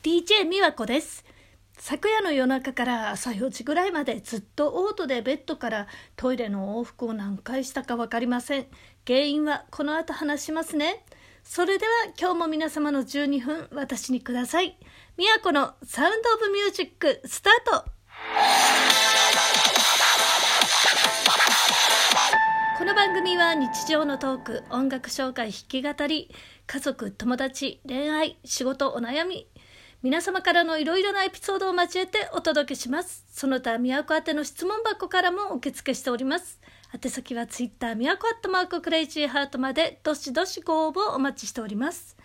DJ 美和子です。昨夜の夜中から朝4時ぐらいまでずっとオートでベッドからトイレの往復を何回したか分かりません。原因はこの後話しますね。それでは今日も皆様の12分私にください。美和子のサウンドオブミュージックスタート。この番組は日常のトーク音楽紹介弾き語り家族友達恋愛仕事お悩み皆様からのいろいろなエピソードを交えてお届けします。その他宮古宛ての質問箱からも受付しております。宛先はツイッター宮古アットマーククレイジーハートまでどしどしご応募お待ちしております。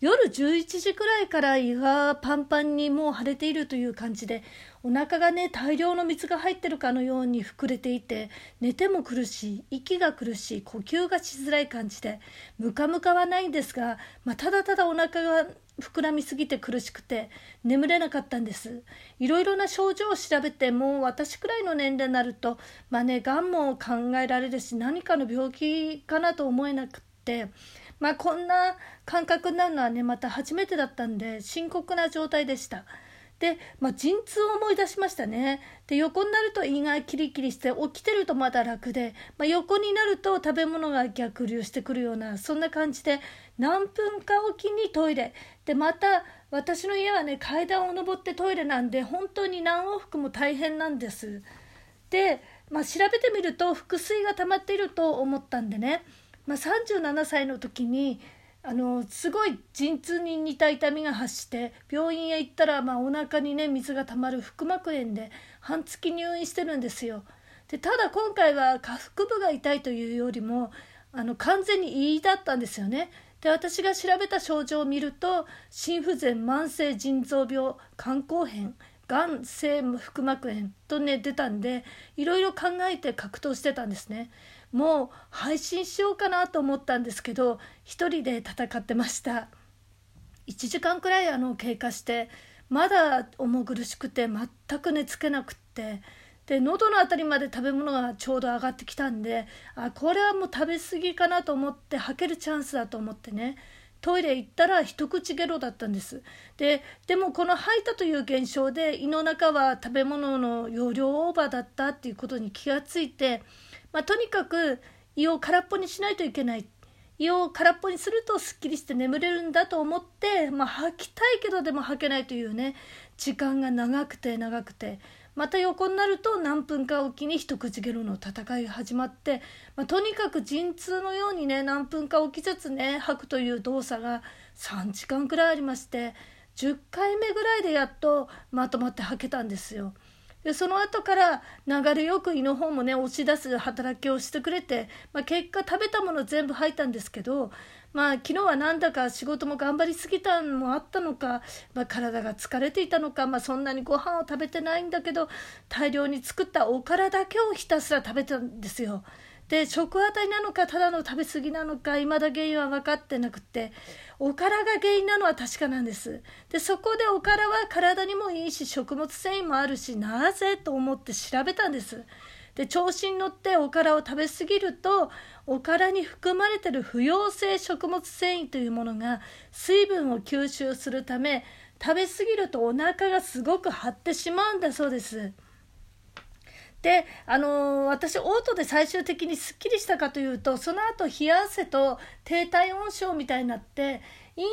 夜11時くらいから胃がパンパンにもう腫れているという感じでお腹がね大量の水が入ってるかのように膨れていて寝ても苦しい息が苦しい呼吸がしづらい感じでムカムカはないんですが、まあ、ただただお腹が膨らみすぎて苦しくて眠れなかったんです。いろいろな症状を調べてもう私くらいの年齢になるとまあねがんも考えられるし何かの病気かなと思えなくてまあこんな感覚になるのはねまた初めてだったんで深刻な状態でした。で、まあ、陣痛を思い出しましたね。で横になると胃がキリキリして起きてるとまだ楽で、まあ、横になると食べ物が逆流してくるようなそんな感じで何分かおきにトイレでまた私の家はね階段を上ってトイレなんで本当に何往復も大変なんです。で、まあ、調べてみると腹水が溜まっていると思ったんでねまあ、37歳の時にあのすごい陣痛に似た痛みが発して病院へ行ったら、まあ、お腹にね水がたまる腹膜炎で半月入院してるんですよ。でただ今回は下腹部が痛いというよりもあの完全に胃だったんですよね。で私が調べた症状を見ると心不全慢性腎臓病肝硬変がん性腹膜炎とね出たんでいろいろ考えて格闘してたんですね。もう配信しようかなと思ったんですけど一人で戦ってました。1時間くらいあの経過してまだ重苦しくて全く寝つけなくってで喉の辺りまで食べ物がちょうど上がってきたんであこれはもう食べ過ぎかなと思って吐けるチャンスだと思ってねトイレ行ったら一口ゲロだったんです。ででもこの吐いたという現象で胃の中は食べ物の容量オーバーだったっていうことに気がついてまあ、とにかく胃を空っぽにしないといけない胃を空っぽにするとすっきりして眠れるんだと思って、まあ、吐きたいけどでも吐けないというね時間が長くて長くてまた横になると何分かおきに一口ゲロの戦いが始まって、まあ、とにかく陣痛のようにね何分かおきずつね吐くという動作が3時間くらいありまして10回目ぐらいでやっとまとまって吐けたんですよ。でその後から流れよく胃の方もね押し出す働きをしてくれて、まあ、結果食べたもの全部吐いたんですけど、まあ、昨日はなんだか仕事も頑張りすぎたのもあったのか、まあ、体が疲れていたのか、まあ、そんなにご飯を食べてないんだけど大量に作ったおからだけをひたすら食べたんですよ。で食あたりなのかただの食べ過ぎなのか未だ原因は分かってなくておからが原因なのは確かなんですでそこでおからは体にもいいし食物繊維もあるしなぜと思って調べたんですで調子に乗っておからを食べ過ぎるとおからに含まれてる不溶性食物繊維というものが水分を吸収するため食べ過ぎるとお腹がすごく張ってしまうんだそうです。であのー、私オートで最終的にすっきりしたかというとその後冷や汗と低体温症みたいになってイン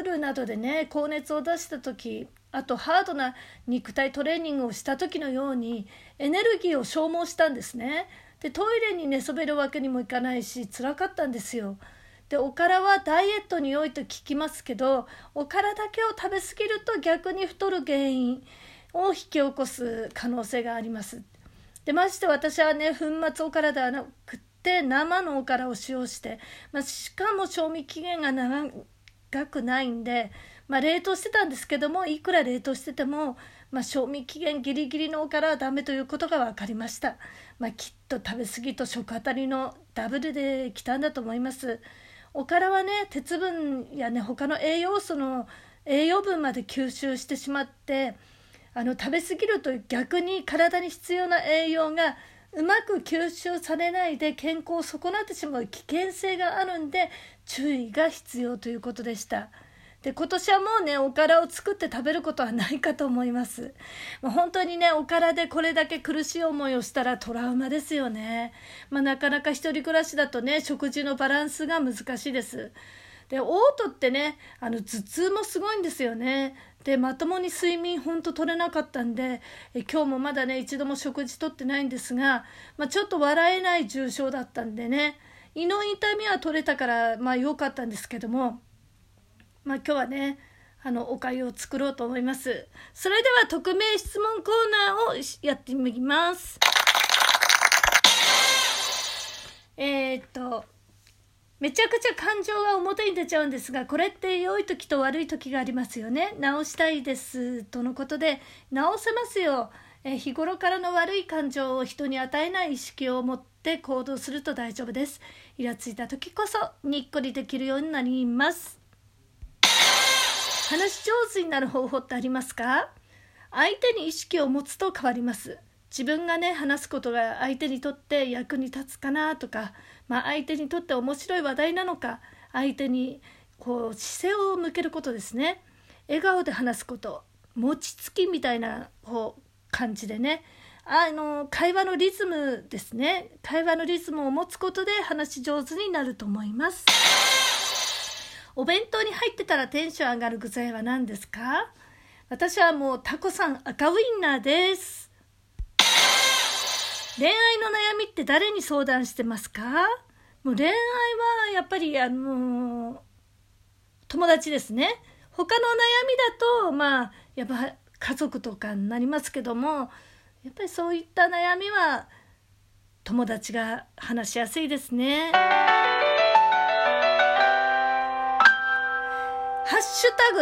フルなどでね高熱を出した時あとハードな肉体トレーニングをした時のようにエネルギーを消耗したんですね。でトイレに寝そべるわけにもいかないし辛かったんですよ。でおからはダイエットに良いと聞きますけどおからだけを食べ過ぎると逆に太る原因を引き起こす可能性があります。でまして私はね粉末おからではなくって生のおからを使用して、まあ、しかも賞味期限が長くないんで、まあ、冷凍してたんですけどもいくら冷凍してても、まあ、賞味期限ギリギリのおからはダメということが分かりました、まあ、きっと食べ過ぎと食あたりのダブルで来たんだと思います。おからはね鉄分やね他の栄養素の栄養分まで吸収してしまってあの食べ過ぎると逆に体に必要な栄養がうまく吸収されないで健康を損なってしまう危険性があるんで注意が必要ということでした。で今年はもうねおからを作って食べることはないかと思います、まあ、本当にねおからでこれだけ苦しい思いをしたらトラウマですよね、まあ、なかなか一人暮らしだとね食事のバランスが難しいです。で嘔吐ってねあの頭痛もすごいんですよね。でまともに睡眠ほんと取れなかったんでえ今日もまだね一度も食事とってないんですが、まあ、ちょっと笑えない重症だったんでね胃の痛みは取れたからまあ良かったんですけどもまあ、今日はねあのおかゆを作ろうと思います。それでは匿名質問コーナーをやってみます。えー、っとめちゃくちゃ感情が表に出ちゃうんですがこれって良い時と悪い時がありますよね。直したいですとのことで直せますよ。え日頃からの悪い感情を人に与えない意識を持って行動すると大丈夫です。イラついた時こそにっこりできるようになります。話し上手になる方法ってありますか？相手に意識を持つと変わります。自分がね話すことが相手にとって役に立つかなとか、まあ、相手にとって面白い話題なのか相手にこう姿勢を向けることですね。笑顔で話すこと餅つきみたいなこう感じでね。あの会話のリズムですね。会話のリズムを持つことで話し上手になると思います。お弁当に入ってたらテンション上がる具材は何ですか？私はもうタコさん赤ウインナーです。恋愛の悩みって誰に相談してますか？もう恋愛はやっぱりあのー、友達ですね。他の悩みだとまあやっぱ家族とかになりますけどもやっぱりそういった悩みは友達が話しやすいですね。ハッシュタ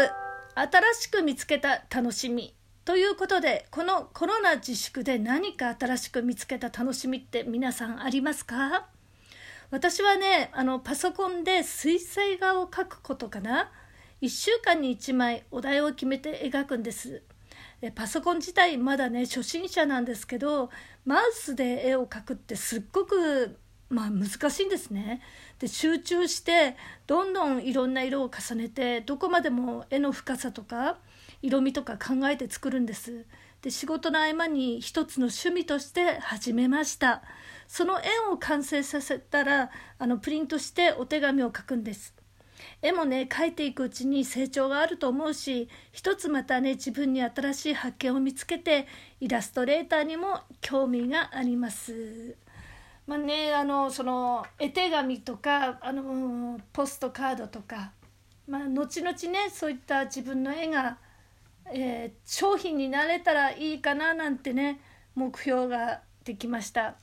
グ新しく見つけた楽しみ。ということでこのコロナ自粛で何か新しく見つけた楽しみって皆さんありますか？私はねあのパソコンで水彩画を描くことかな。1週間に1枚お題を決めて描くんです。パソコン自体まだね初心者なんですけどマウスで絵を描くってすっごくまあ難しいんですね。で集中してどんどんいろんな色を重ねてどこまでも絵の深さとか色味とか考えて作るんです。で仕事の合間に一つの趣味として始めました。その絵を完成させたらあのプリントしてお手紙を書くんです。絵もね描いていくうちに成長があると思うし一つまたね自分に新しい発見を見つけてイラストレーターにも興味があります。まあねあのその絵手紙とかあのポストカードとか、まあ、後々ねそういった自分の絵が、えー、商品になれたらいいかななんてね目標ができました。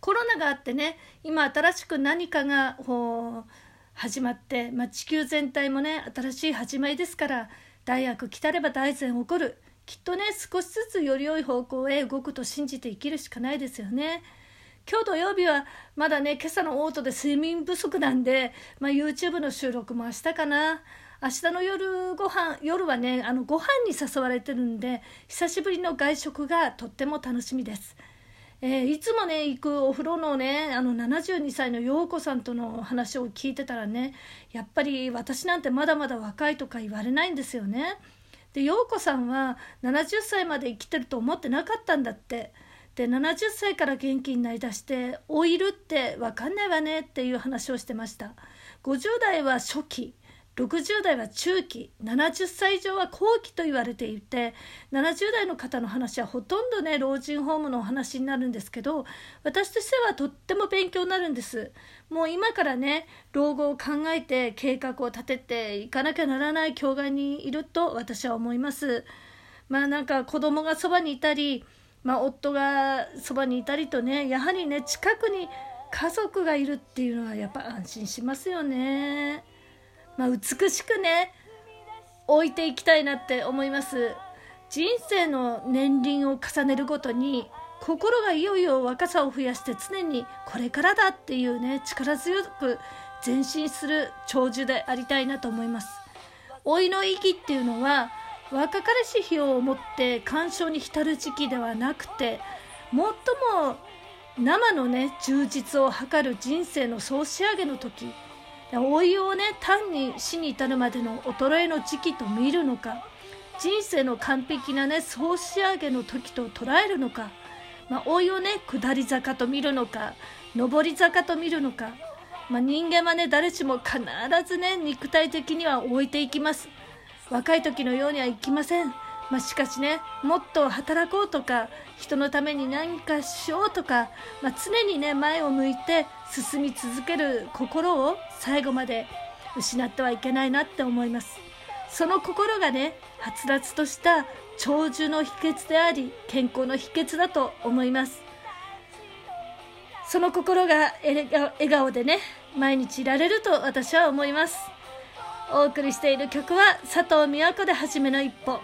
コロナがあってね今新しく何かが始まって、まあ、地球全体もね新しい始まりですから大悪来たれば大善起こる。きっとね少しずつより良い方向へ動くと信じて生きるしかないですよね。今日土曜日はまだね今朝のオートで睡眠不足なんで、まあ、YouTube の収録も明日かな。明日の夜ご飯夜はねあのご飯に誘われてるんで久しぶりの外食がとっても楽しみです。えー、いつもね行くお風呂のねあの72歳の陽子さんとの話を聞いてたらねやっぱり私なんてまだまだ若いとか言われないんですよね。で陽子さんは70歳まで生きてると思ってなかったんだって。で70歳から元気になりだして老いるって分かんないわねっていう話をしてました50代は初期60代は中期70歳以上は後期と言われていて70代の方の話はほとんどね老人ホームのお話になるんですけど私としてはとっても勉強になるんですもう今からね老後を考えて計画を立てていかなきゃならない境外にいると私は思いますまあなんか子供がそばにいたりまあ、夫がそばにいたりとねやはりね近くに家族がいるっていうのはやっぱ安心しますよね。まあ、美しくね置いていきたいなって思います。人生の年輪を重ねるごとに心がいよいよ若さを増やして常にこれからだっていうね力強く前進する長寿でありたいなと思います。老いの意義っていうのは若かりし日をもって感傷に浸る時期ではなくて最も生のね充実を図る人生の総仕上げの時老いをね単に死に至るまでの衰えの時期と見るのか人生の完璧なね総仕上げの時と捉えるのか、まあ、老いをね下り坂と見るのか上り坂と見るのか、まあ、人間はね誰しも必ずね肉体的には置いていきます。若い時のようにはいきません。まあ、しかしねもっと働こうとか人のために何かしようとか、まあ、常にね前を向いて進み続ける心を最後まで失ってはいけないなって思います。その心がねはつらつとした長寿の秘訣であり健康の秘訣だと思います。その心が笑顔でね毎日いられると私は思います。お送りしている曲は佐藤美和子で初めの一歩。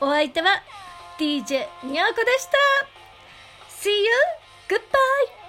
お相手は DJ にゃこでした See you! Goodbye!